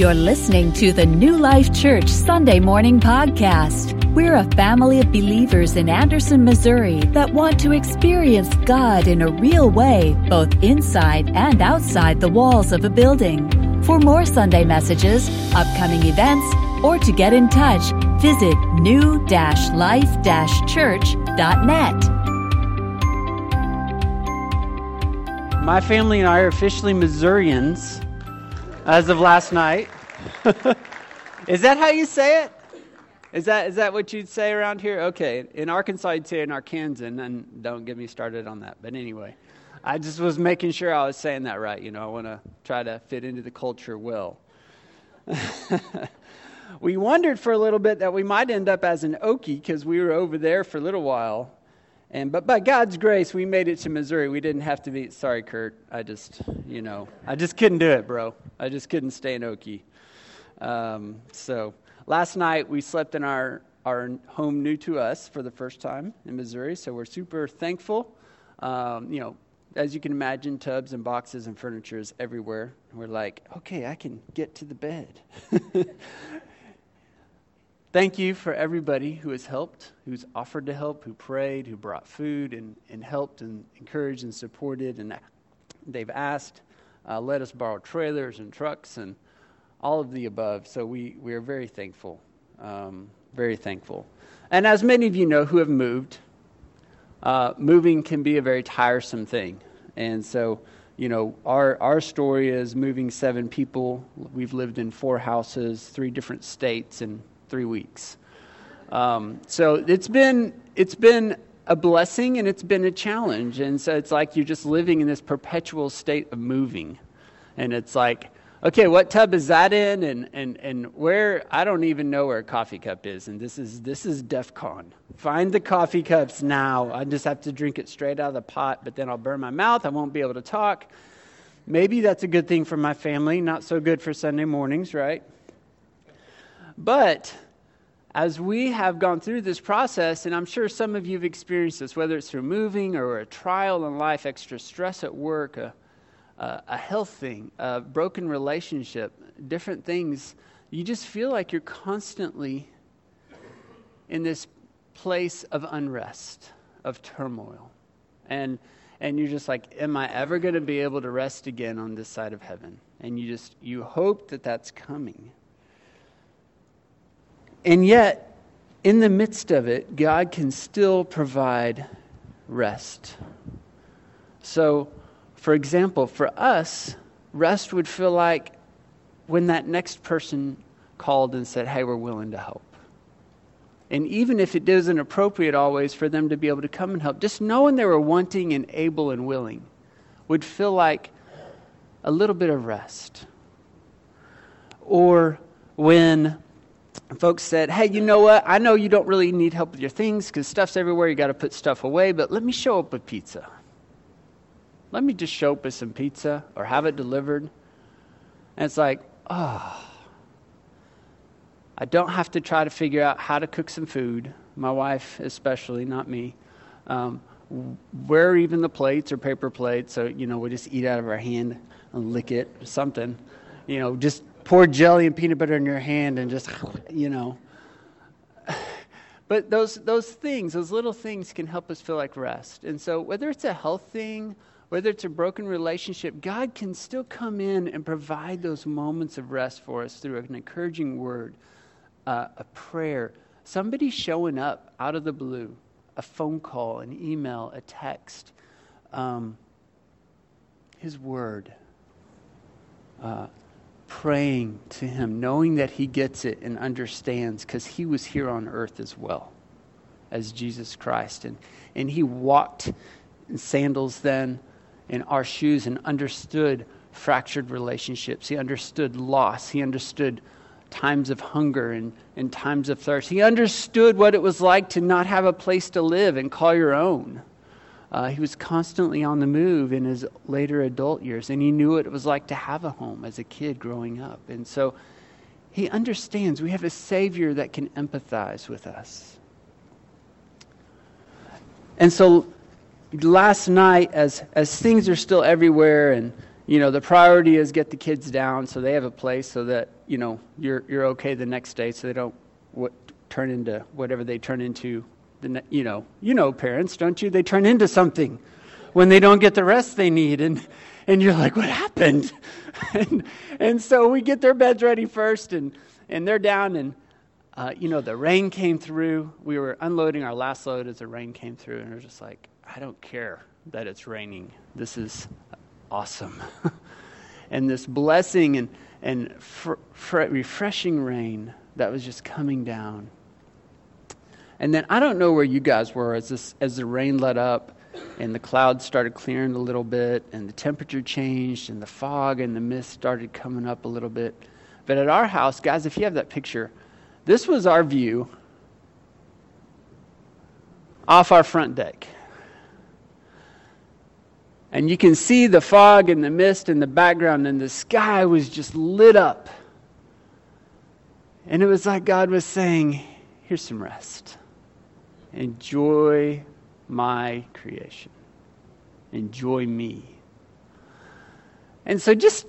You're listening to the New Life Church Sunday Morning Podcast. We're a family of believers in Anderson, Missouri that want to experience God in a real way, both inside and outside the walls of a building. For more Sunday messages, upcoming events, or to get in touch, visit new-life-church.net. My family and I are officially Missourians as of last night. is that how you say it? Is that is that what you'd say around here? Okay, in Arkansas you'd say in Arkansan, and don't get me started on that. But anyway, I just was making sure I was saying that right. You know, I want to try to fit into the culture well. we wondered for a little bit that we might end up as an Okie because we were over there for a little while. And but by God's grace, we made it to Missouri. We didn't have to be. Sorry, Kurt. I just, you know, I just couldn't do it, bro. I just couldn't stay in Okie. Um, so last night we slept in our our home new to us for the first time in Missouri. So we're super thankful. Um, you know, as you can imagine, tubs and boxes and furniture is everywhere. We're like, okay, I can get to the bed. Thank you for everybody who has helped, who's offered to help, who prayed, who brought food and, and helped and encouraged and supported. And they've asked, uh, let us borrow trailers and trucks and all of the above. So we, we are very thankful, um, very thankful. And as many of you know who have moved, uh, moving can be a very tiresome thing. And so, you know, our, our story is moving seven people. We've lived in four houses, three different states, and three weeks. Um, so it's been it's been a blessing and it's been a challenge, and so it's like you're just living in this perpetual state of moving, and it's like. Okay, what tub is that in, and, and, and where? I don't even know where a coffee cup is, and this is this is DEF CON. Find the coffee cups now. I just have to drink it straight out of the pot, but then I'll burn my mouth. I won't be able to talk. Maybe that's a good thing for my family, not so good for Sunday mornings, right? But as we have gone through this process, and I'm sure some of you have experienced this, whether it's through moving or a trial in life, extra stress at work, a, a, a health thing, a broken relationship, different things, you just feel like you're constantly in this place of unrest, of turmoil. And, and you're just like, am I ever going to be able to rest again on this side of heaven? And you just, you hope that that's coming. And yet, in the midst of it, God can still provide rest. So, for example, for us, rest would feel like when that next person called and said, Hey, we're willing to help. And even if it isn't appropriate always for them to be able to come and help, just knowing they were wanting and able and willing would feel like a little bit of rest. Or when folks said, Hey, you know what? I know you don't really need help with your things because stuff's everywhere. You got to put stuff away, but let me show up with pizza. Let me just show up with some pizza or have it delivered. And it's like, oh, I don't have to try to figure out how to cook some food, my wife especially, not me. Um, where even the plates or paper plates, so, you know, we just eat out of our hand and lick it, or something. You know, just pour jelly and peanut butter in your hand and just, you know. But those, those things, those little things can help us feel like rest. And so, whether it's a health thing, whether it's a broken relationship, God can still come in and provide those moments of rest for us through an encouraging word, uh, a prayer, somebody showing up out of the blue, a phone call, an email, a text, um, His word. Uh, praying to Him, knowing that He gets it and understands because He was here on earth as well as Jesus Christ. And, and He walked in sandals then in our shoes and understood fractured relationships. He understood loss. He understood times of hunger and, and times of thirst. He understood what it was like to not have a place to live and call your own. Uh, he was constantly on the move in his later adult years, and he knew what it was like to have a home as a kid growing up. And so he understands we have a Savior that can empathize with us. And so last night, as, as things are still everywhere, and you know, the priority is get the kids down so they have a place so that, you know, you're, you're okay the next day so they don't what, turn into whatever they turn into. The, you know, you know parents, don't you? They turn into something when they don't get the rest they need. And, and you're like, what happened? and, and so we get their beds ready first and, and they're down and, uh, you know, the rain came through. We were unloading our last load as the rain came through, and we're just like, I don't care that it's raining. This is awesome. and this blessing and, and fr- fr- refreshing rain that was just coming down. And then I don't know where you guys were as, this, as the rain let up and the clouds started clearing a little bit and the temperature changed and the fog and the mist started coming up a little bit. But at our house, guys, if you have that picture, this was our view off our front deck. And you can see the fog and the mist in the background, and the sky was just lit up. And it was like God was saying, Here's some rest. Enjoy my creation. Enjoy me. And so just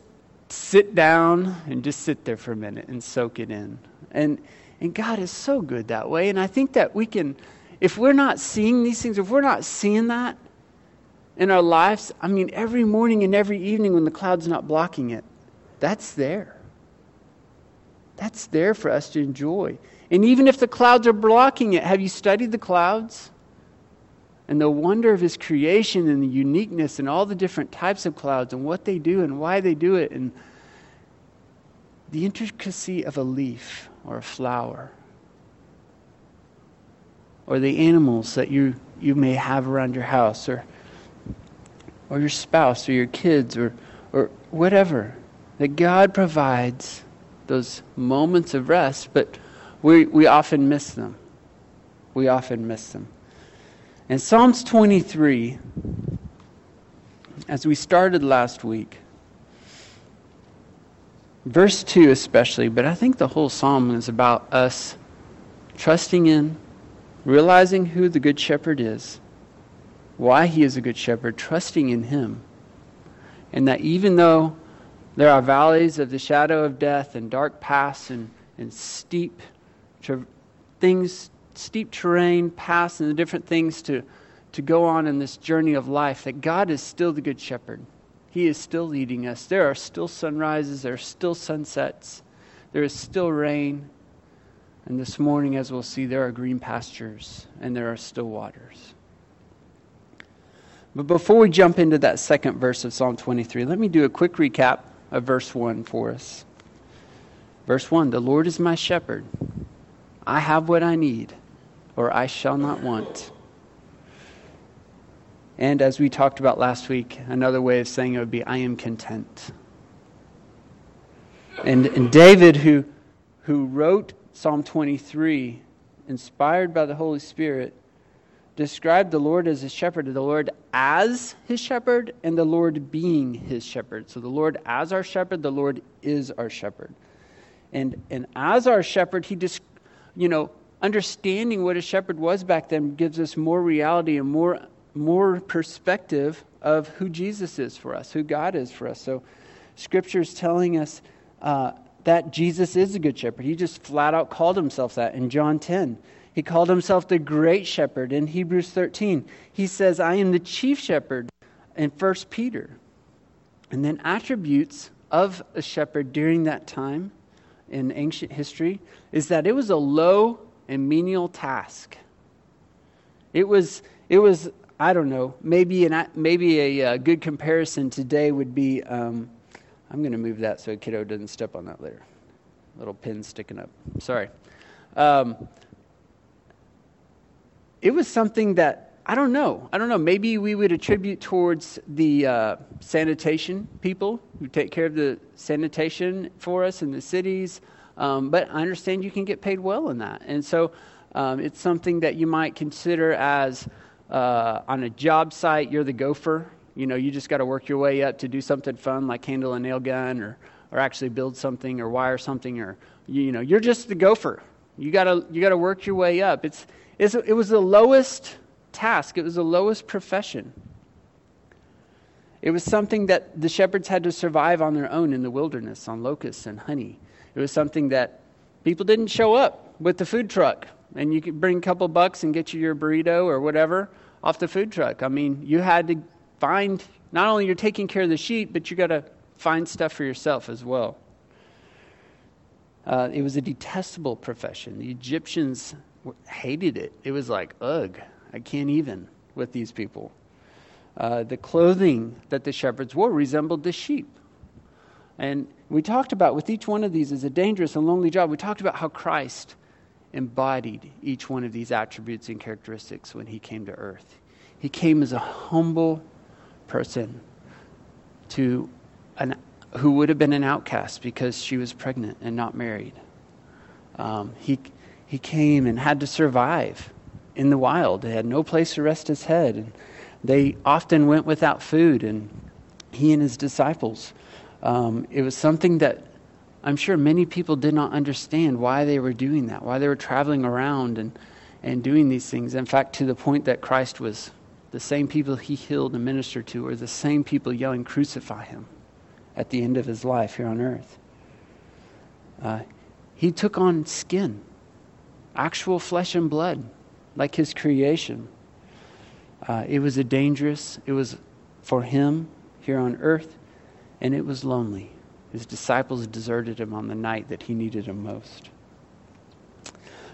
sit down and just sit there for a minute and soak it in. And, and God is so good that way. And I think that we can, if we're not seeing these things, if we're not seeing that, in our lives, I mean, every morning and every evening when the cloud's not blocking it, that's there. That's there for us to enjoy. And even if the clouds are blocking it, have you studied the clouds? And the wonder of His creation and the uniqueness and all the different types of clouds and what they do and why they do it and the intricacy of a leaf or a flower or the animals that you, you may have around your house or or your spouse or your kids or, or whatever. That God provides those moments of rest, but we, we often miss them. We often miss them. In Psalms 23, as we started last week, verse 2 especially, but I think the whole psalm is about us trusting in, realizing who the Good Shepherd is, why he is a good shepherd, trusting in him. And that even though there are valleys of the shadow of death and dark paths and, and steep tra- things, steep terrain, paths, and the different things to, to go on in this journey of life, that God is still the good shepherd. He is still leading us. There are still sunrises, there are still sunsets, there is still rain. And this morning, as we'll see, there are green pastures and there are still waters. But before we jump into that second verse of Psalm 23, let me do a quick recap of verse 1 for us. Verse 1 The Lord is my shepherd. I have what I need, or I shall not want. And as we talked about last week, another way of saying it would be, I am content. And, and David, who, who wrote Psalm 23, inspired by the Holy Spirit, described the Lord as his shepherd, the Lord as his shepherd, and the Lord being his shepherd. So the Lord as our shepherd, the Lord is our shepherd. And, and as our shepherd, he just, you know, understanding what a shepherd was back then gives us more reality and more, more perspective of who Jesus is for us, who God is for us. So scripture is telling us uh, that Jesus is a good shepherd. He just flat out called himself that in John 10. He called himself the great shepherd in Hebrews 13. He says, I am the chief shepherd in 1 Peter. And then attributes of a shepherd during that time in ancient history is that it was a low and menial task. It was, it was I don't know, maybe, an, maybe a, a uh, good comparison today would be um, I'm going to move that so a kiddo doesn't step on that later. Little pin sticking up. Sorry. Um, it was something that I don't know. I don't know. Maybe we would attribute towards the uh, sanitation people who take care of the sanitation for us in the cities. Um, but I understand you can get paid well in that. And so um, it's something that you might consider as uh, on a job site, you're the gopher. You know, you just got to work your way up to do something fun like handle a nail gun or, or actually build something or wire something or, you know, you're just the gopher. You got to you got to work your way up. It's it was the lowest task, it was the lowest profession. It was something that the shepherds had to survive on their own in the wilderness on locusts and honey. It was something that people didn't show up with the food truck and you could bring a couple bucks and get you your burrito or whatever off the food truck. I mean, you had to find not only you're taking care of the sheep, but you got to find stuff for yourself as well. Uh, it was a detestable profession. The Egyptians hated it. It was like, ugh, I can't even with these people. Uh, the clothing that the shepherds wore resembled the sheep. And we talked about with each one of these is a dangerous and lonely job. We talked about how Christ embodied each one of these attributes and characteristics when he came to earth. He came as a humble person to an, who would have been an outcast because she was pregnant and not married. Um, he, he came and had to survive in the wild. They had no place to rest his head. And they often went without food, and he and his disciples. Um, it was something that I'm sure many people did not understand why they were doing that, why they were traveling around and, and doing these things. In fact, to the point that Christ was the same people he healed and ministered to were the same people yelling, Crucify him, at the end of his life here on earth. Uh, he took on skin, actual flesh and blood, like his creation. Uh, it was a dangerous, it was for him here on earth, and it was lonely. His disciples deserted him on the night that he needed him most.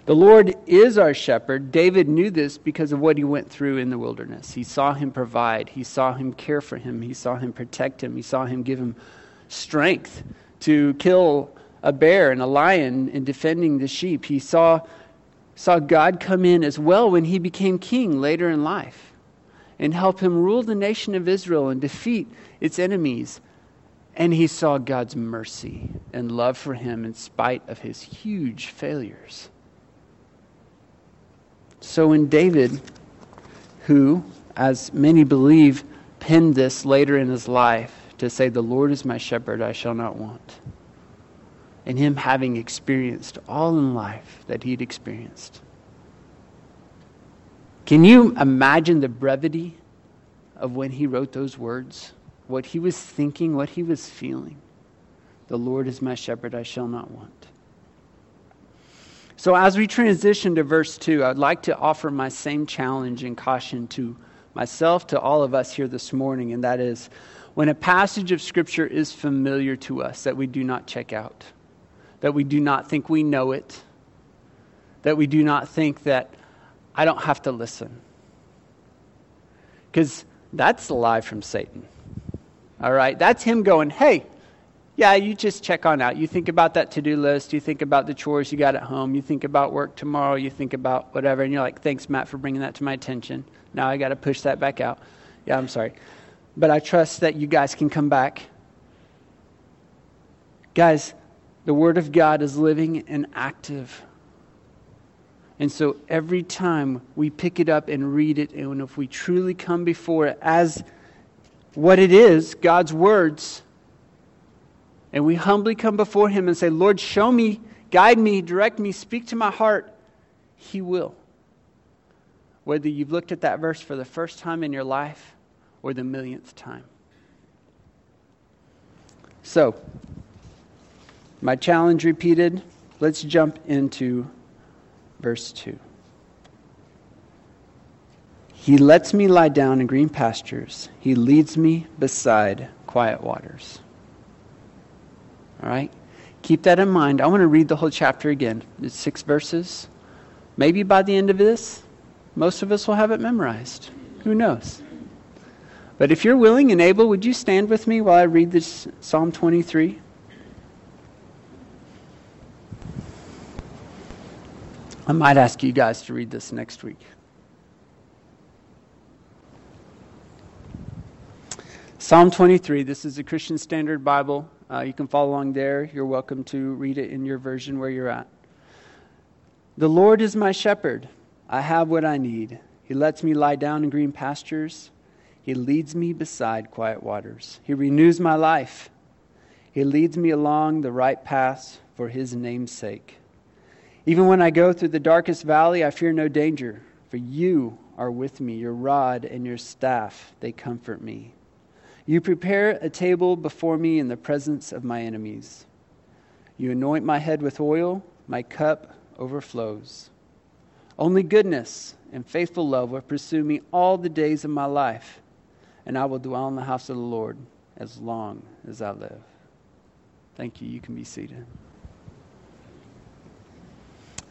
The Lord is our shepherd. David knew this because of what he went through in the wilderness. He saw him provide, he saw him care for him, he saw him protect him, he saw him give him strength to kill a bear and a lion in defending the sheep. He saw, saw God come in as well when he became king later in life and help him rule the nation of Israel and defeat its enemies and he saw God's mercy and love for him in spite of his huge failures. So when David, who, as many believe, penned this later in his life to say, The Lord is my shepherd, I shall not want. And him having experienced all in life that he'd experienced. Can you imagine the brevity of when he wrote those words? what he was thinking, what he was feeling. The Lord is my shepherd, I shall not want. So, as we transition to verse 2, I'd like to offer my same challenge and caution to myself, to all of us here this morning, and that is when a passage of Scripture is familiar to us, that we do not check out, that we do not think we know it, that we do not think that I don't have to listen. Because that's a lie from Satan. All right? That's him going, hey, yeah, you just check on out. You think about that to do list. You think about the chores you got at home. You think about work tomorrow. You think about whatever. And you're like, thanks, Matt, for bringing that to my attention. Now I got to push that back out. Yeah, I'm sorry. But I trust that you guys can come back. Guys, the Word of God is living and active. And so every time we pick it up and read it, and if we truly come before it as what it is, God's words, and we humbly come before Him and say, Lord, show me, guide me, direct me, speak to my heart, He will. Whether you've looked at that verse for the first time in your life or the millionth time. So, my challenge repeated. Let's jump into verse 2. He lets me lie down in green pastures. He leads me beside quiet waters. All right? Keep that in mind. I want to read the whole chapter again. It's six verses. Maybe by the end of this, most of us will have it memorized. Who knows? But if you're willing and able, would you stand with me while I read this Psalm 23? I might ask you guys to read this next week. Psalm 23, this is a Christian Standard Bible. Uh, you can follow along there. You're welcome to read it in your version where you're at. The Lord is my shepherd. I have what I need. He lets me lie down in green pastures. He leads me beside quiet waters. He renews my life. He leads me along the right paths for his name's sake. Even when I go through the darkest valley, I fear no danger, for you are with me. Your rod and your staff, they comfort me. You prepare a table before me in the presence of my enemies. You anoint my head with oil, my cup overflows. Only goodness and faithful love will pursue me all the days of my life, and I will dwell in the house of the Lord as long as I live. Thank you. You can be seated.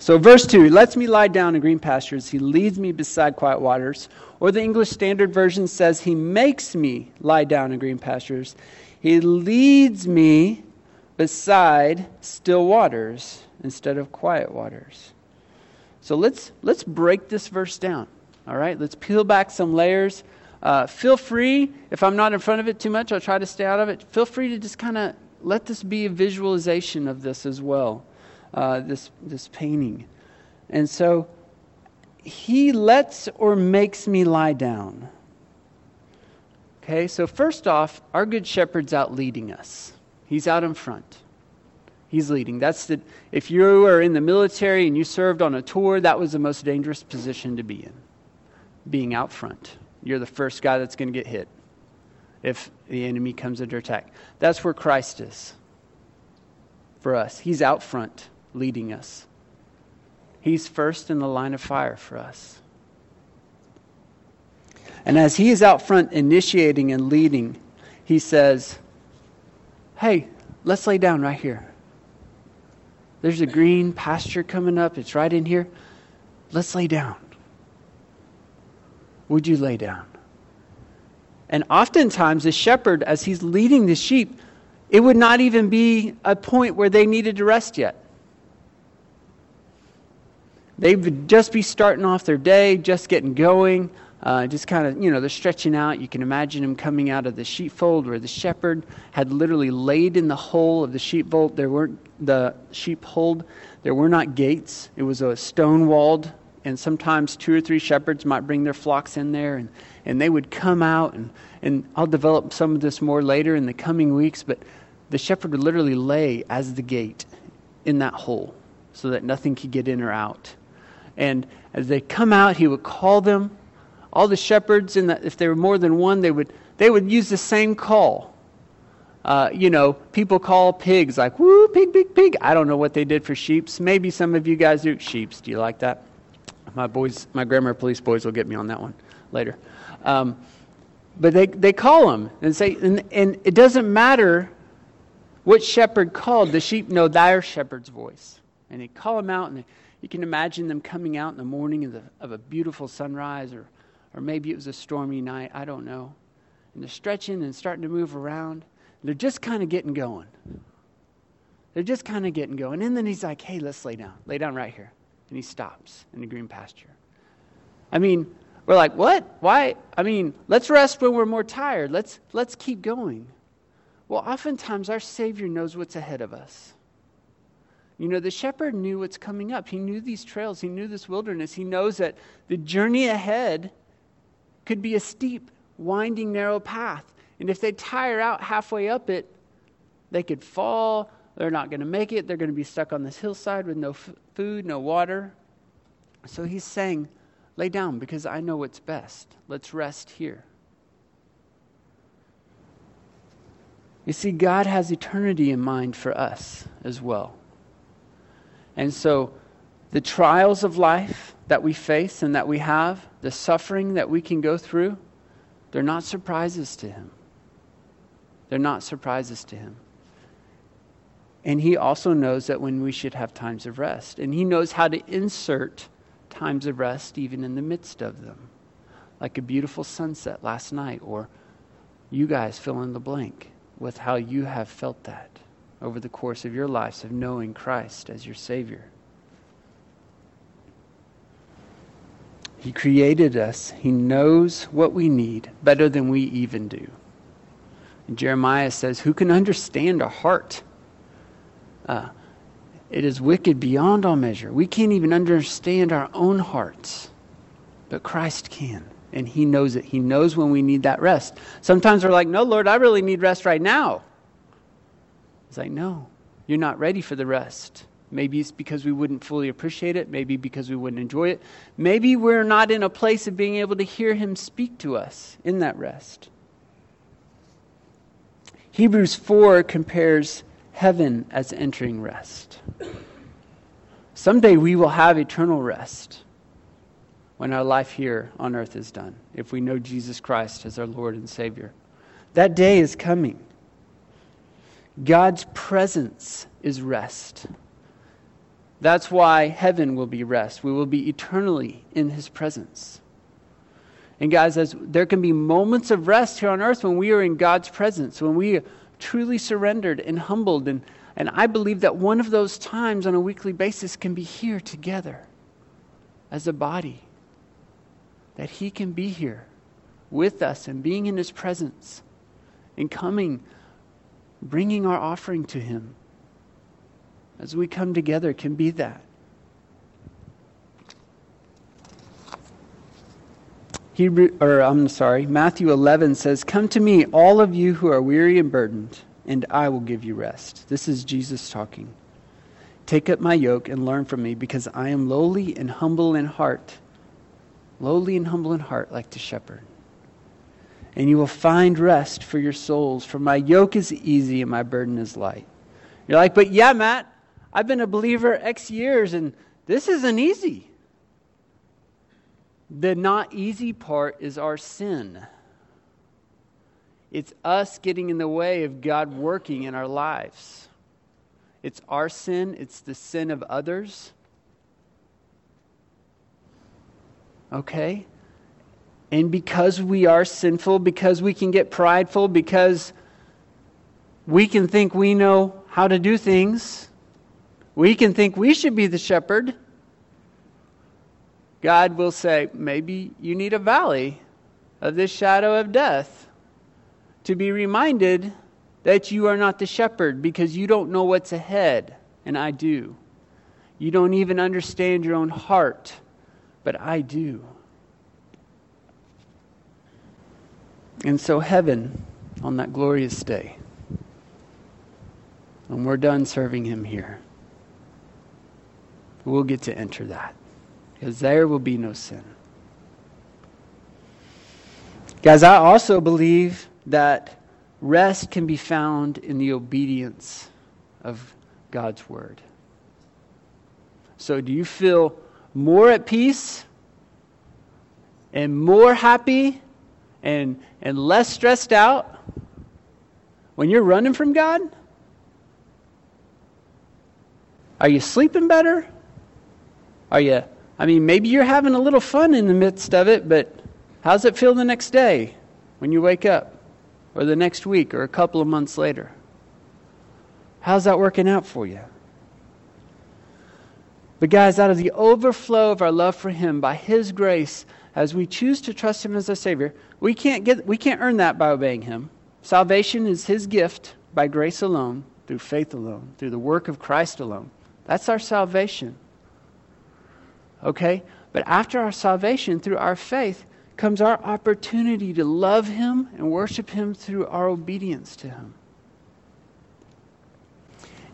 So, verse 2 He lets me lie down in green pastures. He leads me beside quiet waters. Or the English Standard Version says, He makes me lie down in green pastures. He leads me beside still waters instead of quiet waters. So, let's, let's break this verse down. All right? Let's peel back some layers. Uh, feel free, if I'm not in front of it too much, I'll try to stay out of it. Feel free to just kind of let this be a visualization of this as well uh, this, this painting. And so he lets or makes me lie down. Okay, so first off, our good shepherd's out leading us. He's out in front. He's leading. That's the if you are in the military and you served on a tour, that was the most dangerous position to be in. Being out front. You're the first guy that's going to get hit if the enemy comes under attack. That's where Christ is for us. He's out front leading us. He's first in the line of fire for us. And as he is out front initiating and leading, he says, Hey, let's lay down right here. There's a green pasture coming up. It's right in here. Let's lay down. Would you lay down? And oftentimes, the shepherd, as he's leading the sheep, it would not even be a point where they needed to rest yet. They would just be starting off their day, just getting going, uh, just kind of, you know, they're stretching out. You can imagine them coming out of the sheepfold where the shepherd had literally laid in the hole of the sheepfold. There weren't the sheepfold. There were not gates. It was a stone walled, and sometimes two or three shepherds might bring their flocks in there, and, and they would come out. And, and I'll develop some of this more later in the coming weeks, but the shepherd would literally lay as the gate in that hole so that nothing could get in or out. And as they come out, he would call them. All the shepherds, and if there were more than one, they would, they would use the same call. Uh, you know, people call pigs like, woo, pig, pig, pig. I don't know what they did for sheeps. Maybe some of you guys do. Sheeps, do you like that? My boys, my grammar police boys will get me on that one later. Um, but they, they call them and say, and, and it doesn't matter what shepherd called, the sheep know their shepherd's voice. And they call them out and they, you can imagine them coming out in the morning of, the, of a beautiful sunrise, or, or maybe it was a stormy night. I don't know. And they're stretching and starting to move around. They're just kind of getting going. They're just kind of getting going. And then he's like, hey, let's lay down. Lay down right here. And he stops in the green pasture. I mean, we're like, what? Why? I mean, let's rest when we're more tired. Let's, let's keep going. Well, oftentimes our Savior knows what's ahead of us. You know, the shepherd knew what's coming up. He knew these trails, he knew this wilderness. He knows that the journey ahead could be a steep, winding, narrow path. And if they tire out halfway up it, they could fall. They're not going to make it. They're going to be stuck on this hillside with no f- food, no water. So he's saying, Lay down because I know what's best. Let's rest here. You see, God has eternity in mind for us as well. And so, the trials of life that we face and that we have, the suffering that we can go through, they're not surprises to Him. They're not surprises to Him. And He also knows that when we should have times of rest. And He knows how to insert times of rest even in the midst of them. Like a beautiful sunset last night, or you guys fill in the blank with how you have felt that over the course of your lives of knowing Christ as your Savior. He created us. He knows what we need better than we even do. And Jeremiah says, Who can understand a heart? Uh, it is wicked beyond all measure. We can't even understand our own hearts, but Christ can. And He knows it. He knows when we need that rest. Sometimes we're like, No, Lord, I really need rest right now. It's like, no, you're not ready for the rest. Maybe it's because we wouldn't fully appreciate it. Maybe because we wouldn't enjoy it. Maybe we're not in a place of being able to hear Him speak to us in that rest. Hebrews 4 compares heaven as entering rest. Someday we will have eternal rest when our life here on earth is done, if we know Jesus Christ as our Lord and Savior. That day is coming. God's presence is rest. That's why heaven will be rest. We will be eternally in his presence. And guys, as there can be moments of rest here on earth when we are in God's presence, when we are truly surrendered and humbled. And, and I believe that one of those times on a weekly basis can be here together as a body. That he can be here with us and being in his presence and coming, bringing our offering to him as we come together can be that. Hebrew, or I'm sorry, Matthew 11 says, Come to me, all of you who are weary and burdened, and I will give you rest. This is Jesus talking. Take up my yoke and learn from me, because I am lowly and humble in heart. Lowly and humble in heart, like the shepherd. And you will find rest for your souls, for my yoke is easy and my burden is light. You're like, but yeah, Matt, I've been a believer X years, and this isn't easy. The not easy part is our sin. It's us getting in the way of God working in our lives. It's our sin, it's the sin of others. Okay? And because we are sinful, because we can get prideful, because we can think we know how to do things, we can think we should be the shepherd. God will say, maybe you need a valley of this shadow of death to be reminded that you are not the shepherd because you don't know what's ahead, and I do. You don't even understand your own heart, but I do. And so, heaven, on that glorious day, when we're done serving Him here, we'll get to enter that because there will be no sin. Guys, I also believe that rest can be found in the obedience of God's word. So, do you feel more at peace and more happy and, and less stressed out when you're running from God? Are you sleeping better? Are you, I mean, maybe you're having a little fun in the midst of it, but how's it feel the next day when you wake up? Or the next week or a couple of months later? How's that working out for you? But, guys, out of the overflow of our love for Him, by His grace, as we choose to trust Him as our Savior, we can't, get, we can't earn that by obeying Him. Salvation is His gift by grace alone, through faith alone, through the work of Christ alone. That's our salvation. Okay? But after our salvation, through our faith, comes our opportunity to love Him and worship Him through our obedience to Him.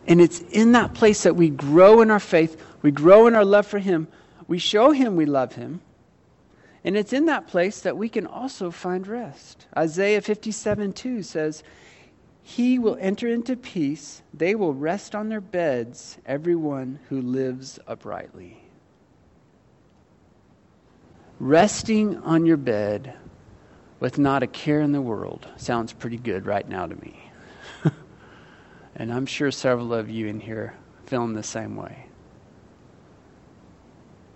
And it's in that place that we grow in our faith, we grow in our love for Him, we show Him we love Him. And it's in that place that we can also find rest. Isaiah 57 2 says, He will enter into peace, they will rest on their beds, everyone who lives uprightly. Resting on your bed with not a care in the world sounds pretty good right now to me. and I'm sure several of you in here feeling the same way.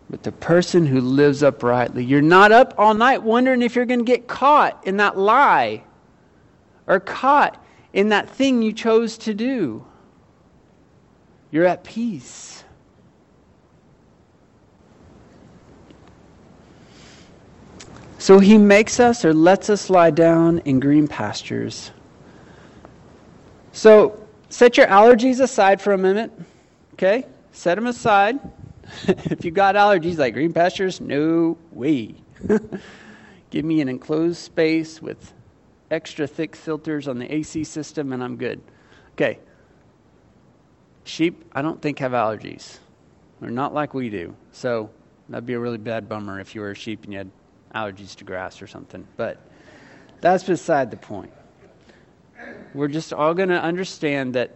But the person who lives uprightly, you're not up all night wondering if you're going to get caught in that lie or caught in that thing you chose to do. You're at peace. So he makes us or lets us lie down in green pastures. So set your allergies aside for a minute. Okay? Set them aside. if you've got allergies like green pastures, no way. Give me an enclosed space with extra thick filters on the AC system and I'm good. Okay. Sheep, I don't think have allergies. They're not like we do. So that'd be a really bad bummer if you were a sheep and you had allergies to grass or something. But that's beside the point. we're just all going to understand that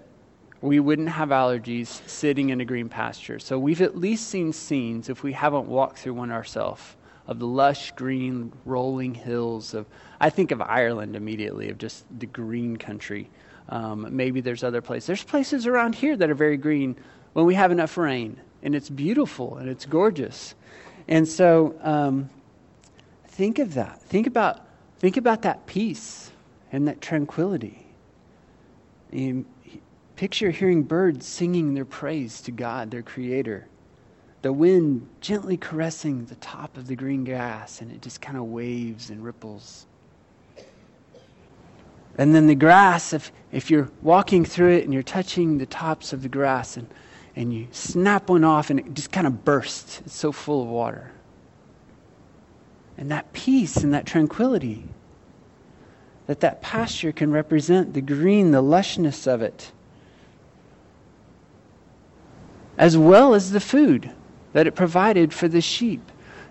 we wouldn't have allergies sitting in a green pasture. So we've at least seen scenes, if we haven't walked through one ourselves, of the lush green rolling hills of I think of Ireland immediately, of just the green country. Um, maybe there's other places. There's places around here that are very green when we have enough rain, and it's beautiful and it's gorgeous. And so, um, think of that. Think about think about that peace and that tranquility. And picture hearing birds singing their praise to God, their Creator. The wind gently caressing the top of the green grass, and it just kind of waves and ripples. And then the grass, if, if you're walking through it and you're touching the tops of the grass and, and you snap one off and it just kind of bursts, it's so full of water. And that peace and that tranquility, that that pasture can represent the green, the lushness of it, as well as the food that it provided for the sheep.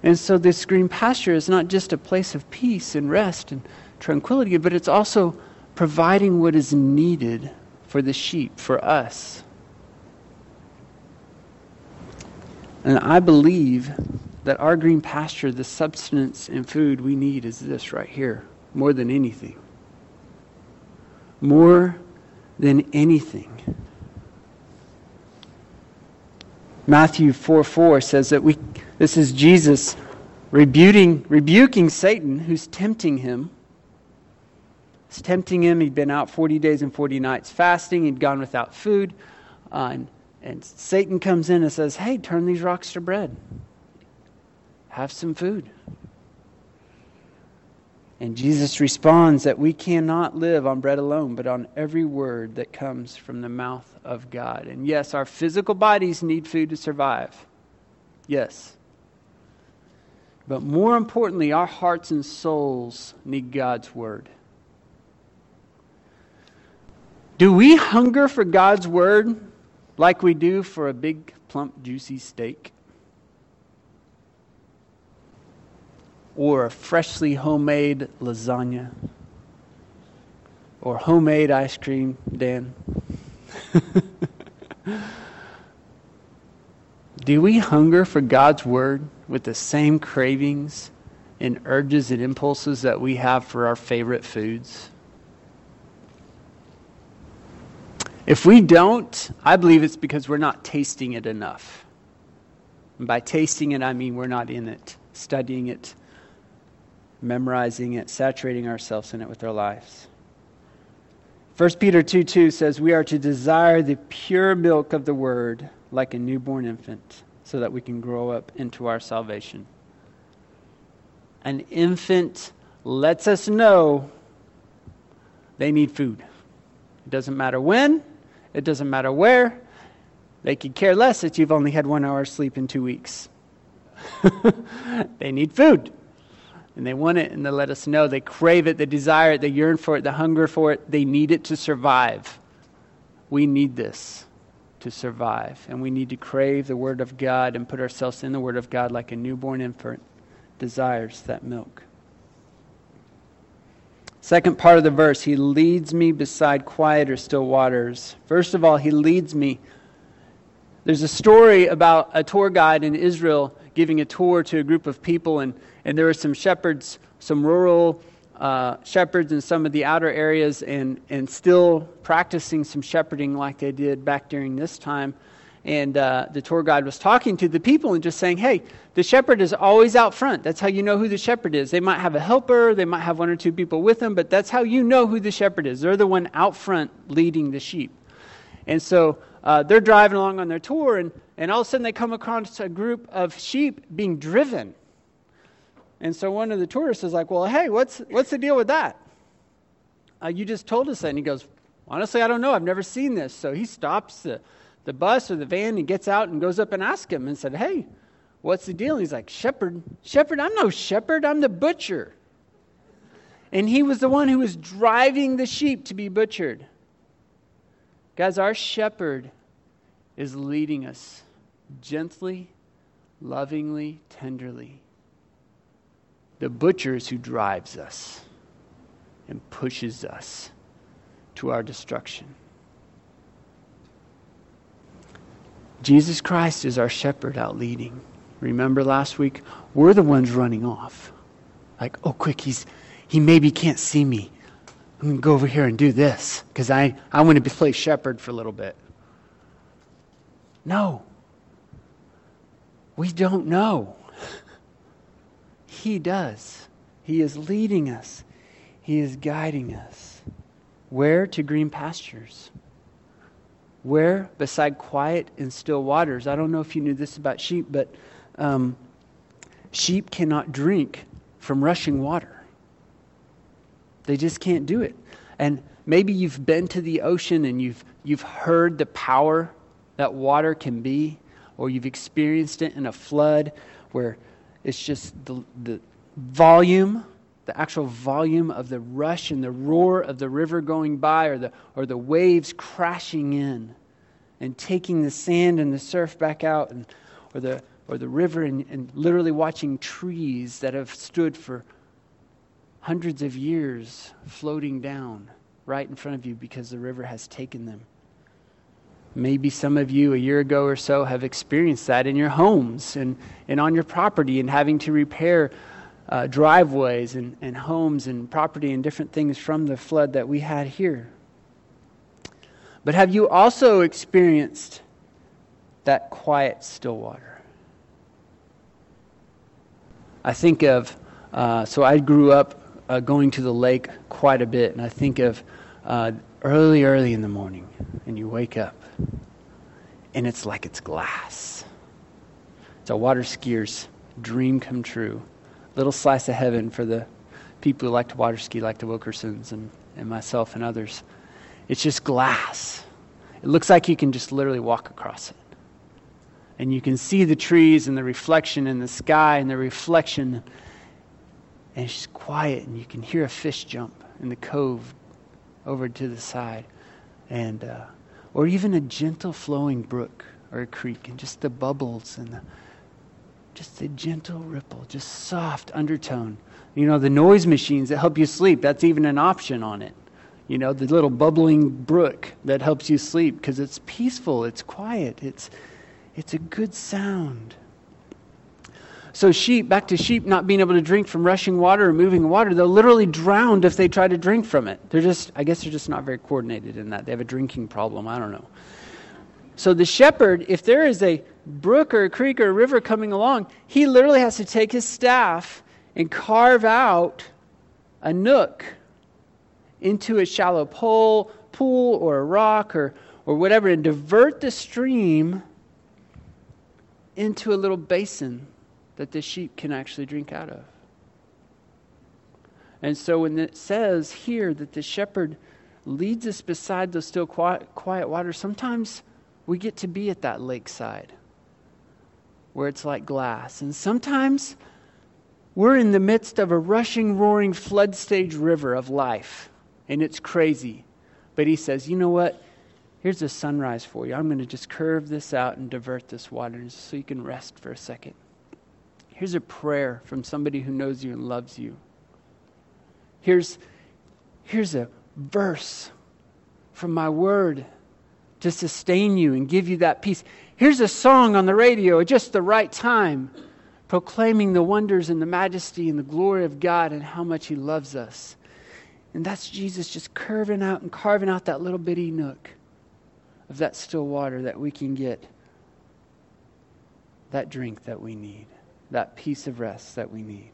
And so this green pasture is not just a place of peace and rest and tranquility, but it's also providing what is needed for the sheep, for us. And I believe that our green pasture, the substance and food we need, is this right here, more than anything. More than anything. Matthew 4 4 says that we, this is Jesus rebuking, rebuking Satan who's tempting him was tempting him. He'd been out 40 days and 40 nights fasting. He'd gone without food. Uh, and, and Satan comes in and says, Hey, turn these rocks to bread. Have some food. And Jesus responds that we cannot live on bread alone, but on every word that comes from the mouth of God. And yes, our physical bodies need food to survive. Yes. But more importantly, our hearts and souls need God's word. Do we hunger for God's word like we do for a big, plump, juicy steak? Or a freshly homemade lasagna? Or homemade ice cream, Dan? do we hunger for God's word with the same cravings and urges and impulses that we have for our favorite foods? If we don't, I believe it's because we're not tasting it enough. And by tasting it, I mean we're not in it, studying it, memorizing it, saturating ourselves in it with our lives. 1 Peter 2 2 says, We are to desire the pure milk of the word like a newborn infant, so that we can grow up into our salvation. An infant lets us know they need food. It doesn't matter when, it doesn't matter where. They could care less that you've only had one hour of sleep in two weeks. they need food. And they want it and they let us know. They crave it, they desire it, they yearn for it, they hunger for it. They need it to survive. We need this to survive. And we need to crave the Word of God and put ourselves in the Word of God like a newborn infant desires that milk. Second part of the verse, he leads me beside quiet or still waters. First of all, he leads me. There's a story about a tour guide in Israel giving a tour to a group of people, and, and there were some shepherds, some rural uh, shepherds in some of the outer areas, and, and still practicing some shepherding like they did back during this time and uh, the tour guide was talking to the people and just saying, hey, the shepherd is always out front. That's how you know who the shepherd is. They might have a helper, they might have one or two people with them, but that's how you know who the shepherd is. They're the one out front leading the sheep. And so uh, they're driving along on their tour, and, and all of a sudden they come across a group of sheep being driven. And so one of the tourists is like, well, hey, what's, what's the deal with that? Uh, you just told us that. And he goes, honestly, I don't know. I've never seen this. So he stops the the bus or the van and gets out and goes up and asks him and said, Hey, what's the deal? And he's like, Shepherd, Shepherd, I'm no shepherd, I'm the butcher. And he was the one who was driving the sheep to be butchered. Guys, our shepherd is leading us gently, lovingly, tenderly. The butcher is who drives us and pushes us to our destruction. Jesus Christ is our shepherd out leading. Remember last week? We're the ones running off. Like, oh, quick, he's, he maybe can't see me. I'm going to go over here and do this because I, I want to play shepherd for a little bit. No. We don't know. He does. He is leading us, He is guiding us. Where? To green pastures. Where? Beside quiet and still waters. I don't know if you knew this about sheep, but um, sheep cannot drink from rushing water. They just can't do it. And maybe you've been to the ocean and you've, you've heard the power that water can be, or you've experienced it in a flood where it's just the, the volume, the actual volume of the rush and the roar of the river going by, or the, or the waves crashing in and taking the sand and the surf back out, and, or, the, or the river, and, and literally watching trees that have stood for hundreds of years floating down right in front of you because the river has taken them. Maybe some of you a year ago or so have experienced that in your homes and, and on your property and having to repair uh, driveways and, and homes and property and different things from the flood that we had here. But have you also experienced that quiet, still water? I think of, uh, so I grew up uh, going to the lake quite a bit, and I think of uh, early, early in the morning, and you wake up, and it's like it's glass. It's a water skier's dream come true. Little slice of heaven for the people who like to water ski, like the Wilkersons and, and myself and others. It's just glass. It looks like you can just literally walk across it. And you can see the trees and the reflection in the sky and the reflection and it's just quiet, and you can hear a fish jump in the cove over to the side, and uh, or even a gentle flowing brook or a creek, and just the bubbles and the, just the gentle ripple, just soft undertone. You know, the noise machines that help you sleep, that's even an option on it. You know, the little bubbling brook that helps you sleep because it's peaceful, it's quiet, it's, it's a good sound. So, sheep, back to sheep not being able to drink from rushing water or moving water, they'll literally drown if they try to drink from it. They're just, I guess they're just not very coordinated in that. They have a drinking problem. I don't know. So, the shepherd, if there is a brook or a creek or a river coming along, he literally has to take his staff and carve out a nook into a shallow pool, pool or a rock or, or whatever and divert the stream into a little basin that the sheep can actually drink out of. And so when it says here that the shepherd leads us beside those still quiet, quiet waters, sometimes we get to be at that lakeside where it's like glass. And sometimes we're in the midst of a rushing, roaring flood stage river of life, and it's crazy. But he says, you know what? Here's a sunrise for you. I'm going to just curve this out and divert this water so you can rest for a second. Here's a prayer from somebody who knows you and loves you. Here's, here's a verse from my word to sustain you and give you that peace. Here's a song on the radio at just the right time, proclaiming the wonders and the majesty and the glory of God and how much He loves us. And that's Jesus just curving out and carving out that little bitty nook of that still water that we can get that drink that we need that peace of rest that we need.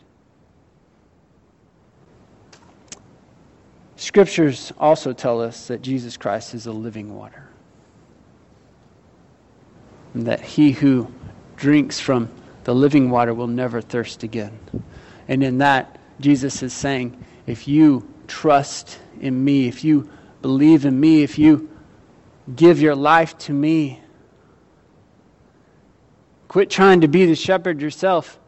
Scriptures also tell us that Jesus Christ is a living water. And that he who drinks from the living water will never thirst again. And in that, Jesus is saying, if you trust in me, if you believe in me, if you give your life to me, Quit trying to be the shepherd yourself.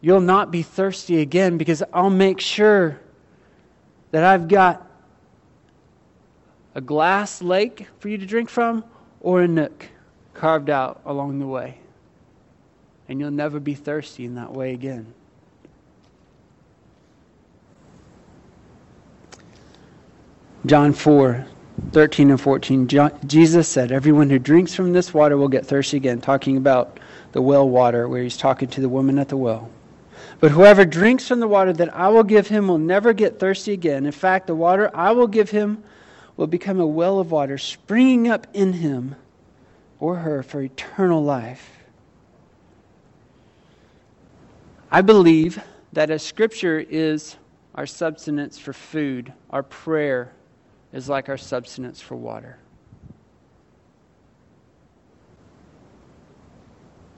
You'll not be thirsty again because I'll make sure that I've got a glass lake for you to drink from or a nook carved out along the way. And you'll never be thirsty in that way again. John 4 13 and 14, Jesus said, Everyone who drinks from this water will get thirsty again, talking about the well water, where he's talking to the woman at the well. But whoever drinks from the water that I will give him will never get thirsty again. In fact, the water I will give him will become a well of water springing up in him or her for eternal life. I believe that as Scripture is our substance for food, our prayer is like our substance for water.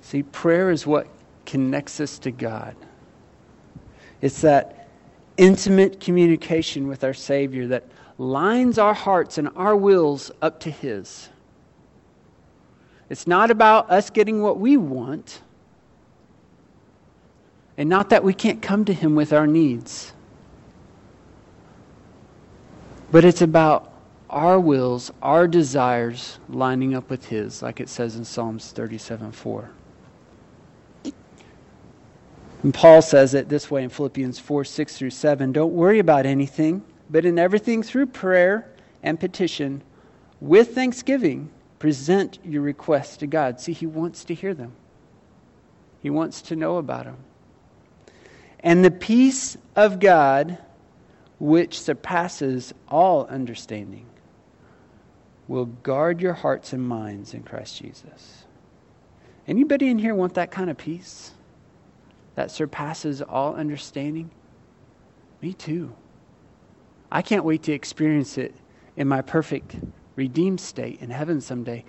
See, prayer is what connects us to God. It's that intimate communication with our Savior that lines our hearts and our wills up to His. It's not about us getting what we want, and not that we can't come to Him with our needs, but it's about our wills, our desires lining up with His, like it says in Psalms 37 4. And Paul says it this way in Philippians 4 6 through 7. Don't worry about anything, but in everything through prayer and petition, with thanksgiving, present your requests to God. See, He wants to hear them, He wants to know about them. And the peace of God, which surpasses all understanding, will guard your hearts and minds in Christ Jesus. Anybody in here want that kind of peace? That surpasses all understanding? Me too. I can't wait to experience it in my perfect redeemed state in heaven someday.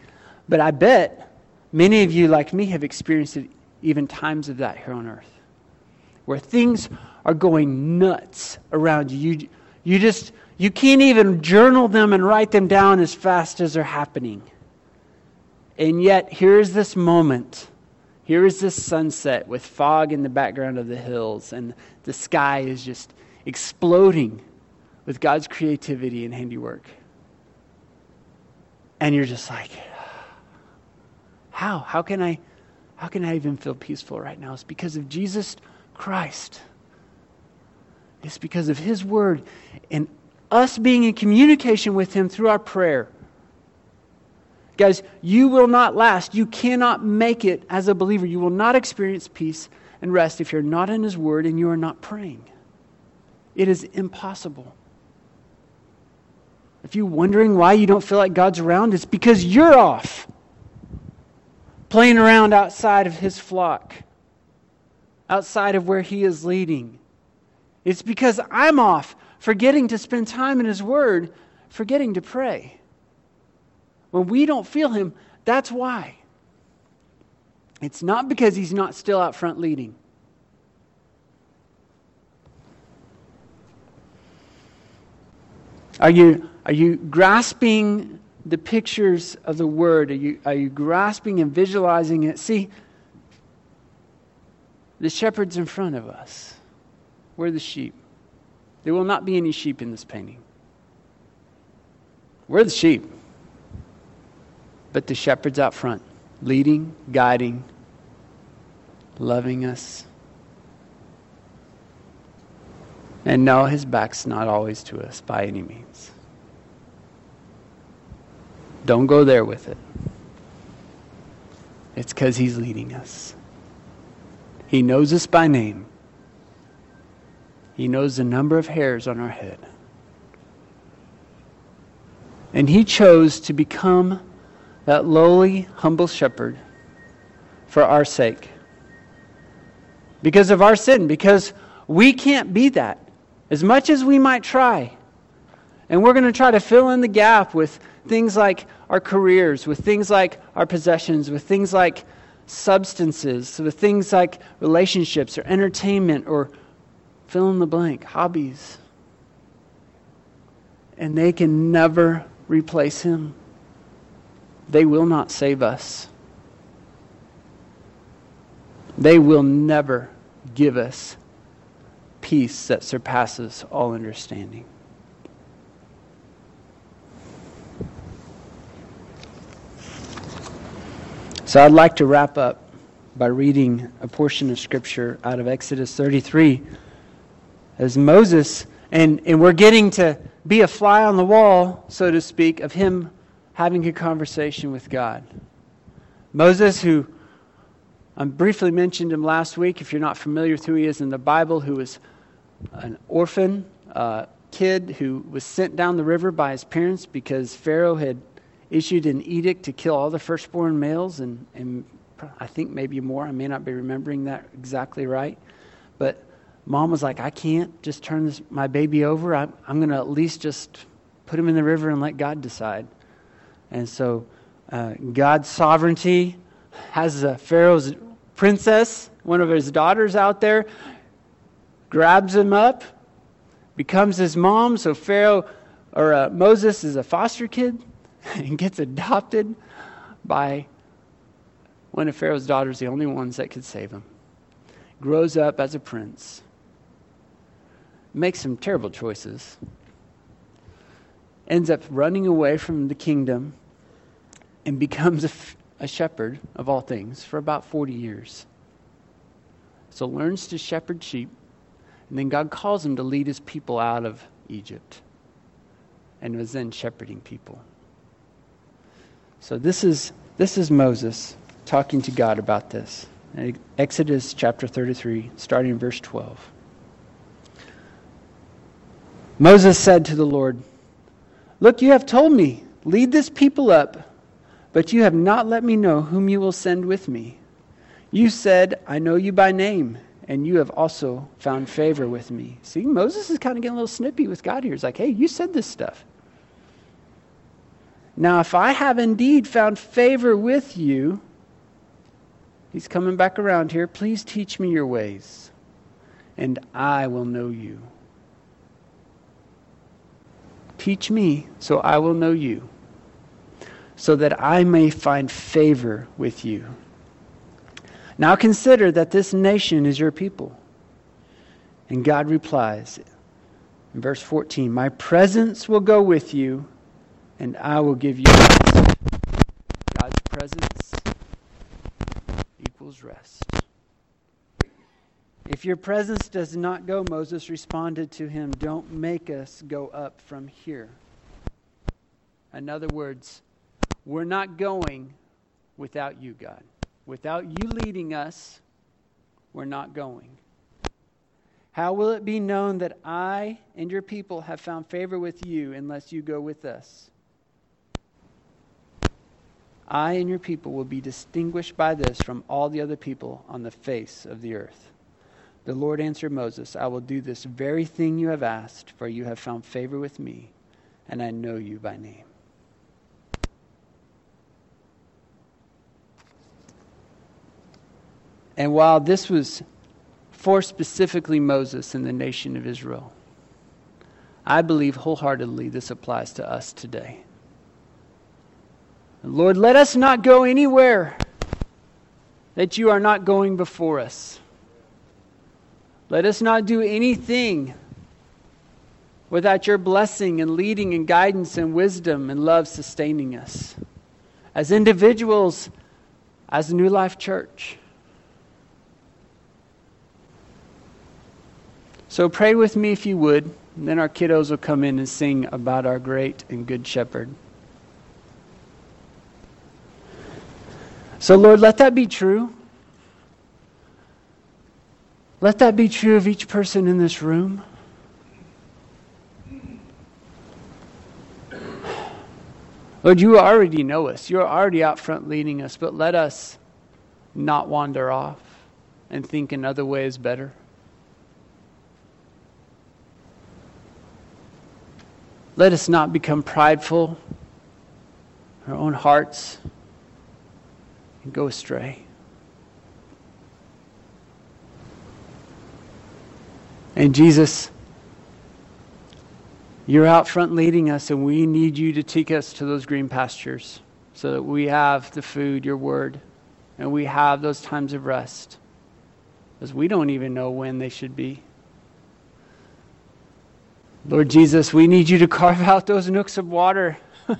But I bet many of you, like me, have experienced it even times of that here on earth, where things are going nuts around you. You, you just you can't even journal them and write them down as fast as they're happening. And yet, here's this moment here is this sunset with fog in the background of the hills, and the sky is just exploding with God's creativity and handiwork. And you're just like, how? How can I how can I even feel peaceful right now? It's because of Jesus Christ. It's because of his word and us being in communication with him through our prayer. Guys, you will not last. You cannot make it as a believer. You will not experience peace and rest if you're not in His Word and you are not praying. It is impossible. If you're wondering why you don't feel like God's around, it's because you're off playing around outside of His flock, outside of where He is leading. It's because I'm off forgetting to spend time in His Word, forgetting to pray. When we don't feel Him, that's why. It's not because He's not still out front leading. Are you, are you grasping the pictures of the Word? Are you, are you grasping and visualizing it? See, the shepherd's in front of us. We're the sheep. There will not be any sheep in this painting. We're the sheep but the shepherd's out front, leading, guiding, loving us. And no, his back's not always to us by any means. Don't go there with it. It's because he's leading us. He knows us by name. He knows the number of hairs on our head. And he chose to become that lowly, humble shepherd for our sake. Because of our sin, because we can't be that as much as we might try. And we're going to try to fill in the gap with things like our careers, with things like our possessions, with things like substances, with things like relationships or entertainment or fill in the blank, hobbies. And they can never replace Him they will not save us. They will never give us peace that surpasses all understanding. So I'd like to wrap up by reading a portion of Scripture out of Exodus 33. As Moses And, and we're getting to be a fly on the wall, so to speak, of him having a conversation with God. Moses, who I briefly mentioned him last week, if you're not familiar with who he is in the Bible, who was an orphan uh, kid who was sent down the river by his parents because Pharaoh had issued an edict to kill all the firstborn males, and, and I think maybe more. I may not be remembering that exactly right. But mom was like, I can't just turn this, my baby over. I'm, I'm going to at least just put him in the river and let God decide. And so uh, God's sovereignty has a Pharaoh's princess, one of his daughters out there, grabs him up, becomes his mom. So Pharaoh or uh, Moses is a foster kid and gets adopted by one of Pharaoh's daughters, the only ones that could save him. Grows up as a prince, makes some terrible choices, ends up running away from the kingdom, and becomes a, a shepherd of all things for about 40 years. So learns to shepherd sheep, and then God calls him to lead his people out of Egypt, and was then shepherding people. So this is this is Moses talking to God about this. Exodus chapter 33, starting in verse 12. Moses said to the Lord, Look, you have told me, lead this people up, but you have not let me know whom you will send with me. You said, I know you by name, and you have also found favor with me. See, Moses is kind of getting a little snippy with God here. He's like, hey, you said this stuff. Now, if I have indeed found favor with you, He's coming back around here. Please teach me your ways, and I will know you. Teach me so I will know you, so that I may find favor with you. Now consider that this nation is your people. And God replies in verse 14 My presence will go with you, and I will give you rest. God's presence equals rest. If your presence does not go, Moses responded to him, Don't make us go up from here. In other words, we're not going without you, God. Without you leading us, we're not going. How will it be known that I and your people have found favor with you unless you go with us? I and your people will be distinguished by this from all the other people on the face of the earth. The Lord answered Moses, I will do this very thing you have asked, for you have found favor with me, and I know you by name. And while this was for specifically Moses and the nation of Israel, I believe wholeheartedly this applies to us today. Lord, let us not go anywhere that you are not going before us. Let us not do anything without your blessing and leading and guidance and wisdom and love sustaining us. As individuals, as New Life Church. So pray with me if you would, and then our kiddos will come in and sing about our great and good shepherd. So, Lord, let that be true. Let that be true of each person in this room. Lord, you already know us. You're already out front leading us, but let us not wander off and think in other ways better. Let us not become prideful, in our own hearts, and go astray. And Jesus, you're out front leading us, and we need you to take us to those green pastures so that we have the food, your word, and we have those times of rest. Because we don't even know when they should be. Lord Jesus, we need you to carve out those nooks of water.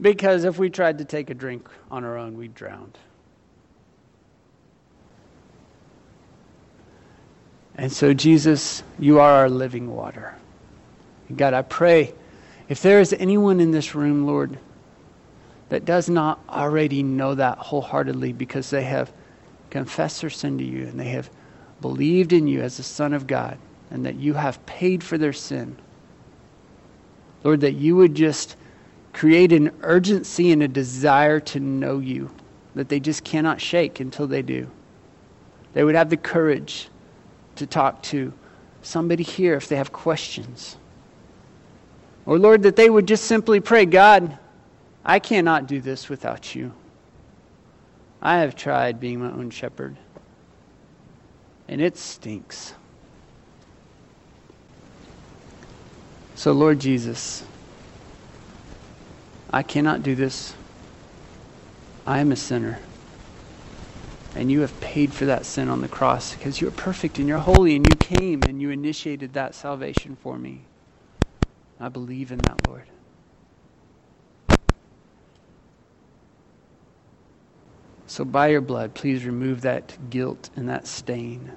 because if we tried to take a drink on our own, we'd drown. And so, Jesus, you are our living water. God, I pray if there is anyone in this room, Lord, that does not already know that wholeheartedly because they have confessed their sin to you and they have believed in you as the Son of God and that you have paid for their sin, Lord, that you would just create an urgency and a desire to know you that they just cannot shake until they do. They would have the courage to talk to somebody here if they have questions. Or, Lord, that they would just simply pray, God, I cannot do this without you. I have tried being my own shepherd, and it stinks. So, Lord Jesus, I cannot do this. I am a sinner. And you have paid for that sin on the cross because you are perfect and you're holy and you came and you initiated that salvation for me. I believe in that, Lord. So, by your blood, please remove that guilt and that stain.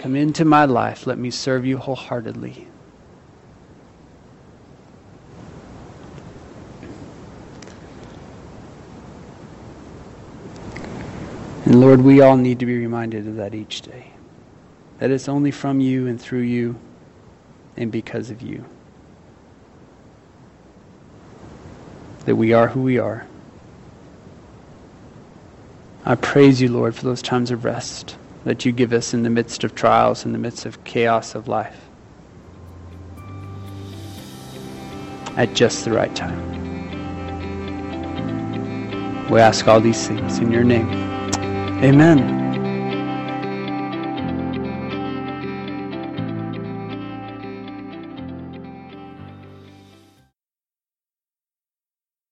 Come into my life. Let me serve you wholeheartedly. And Lord, we all need to be reminded of that each day. That it's only from you and through you and because of you that we are who we are. I praise you, Lord, for those times of rest that you give us in the midst of trials, in the midst of chaos of life. At just the right time. We ask all these things in your name. Amen.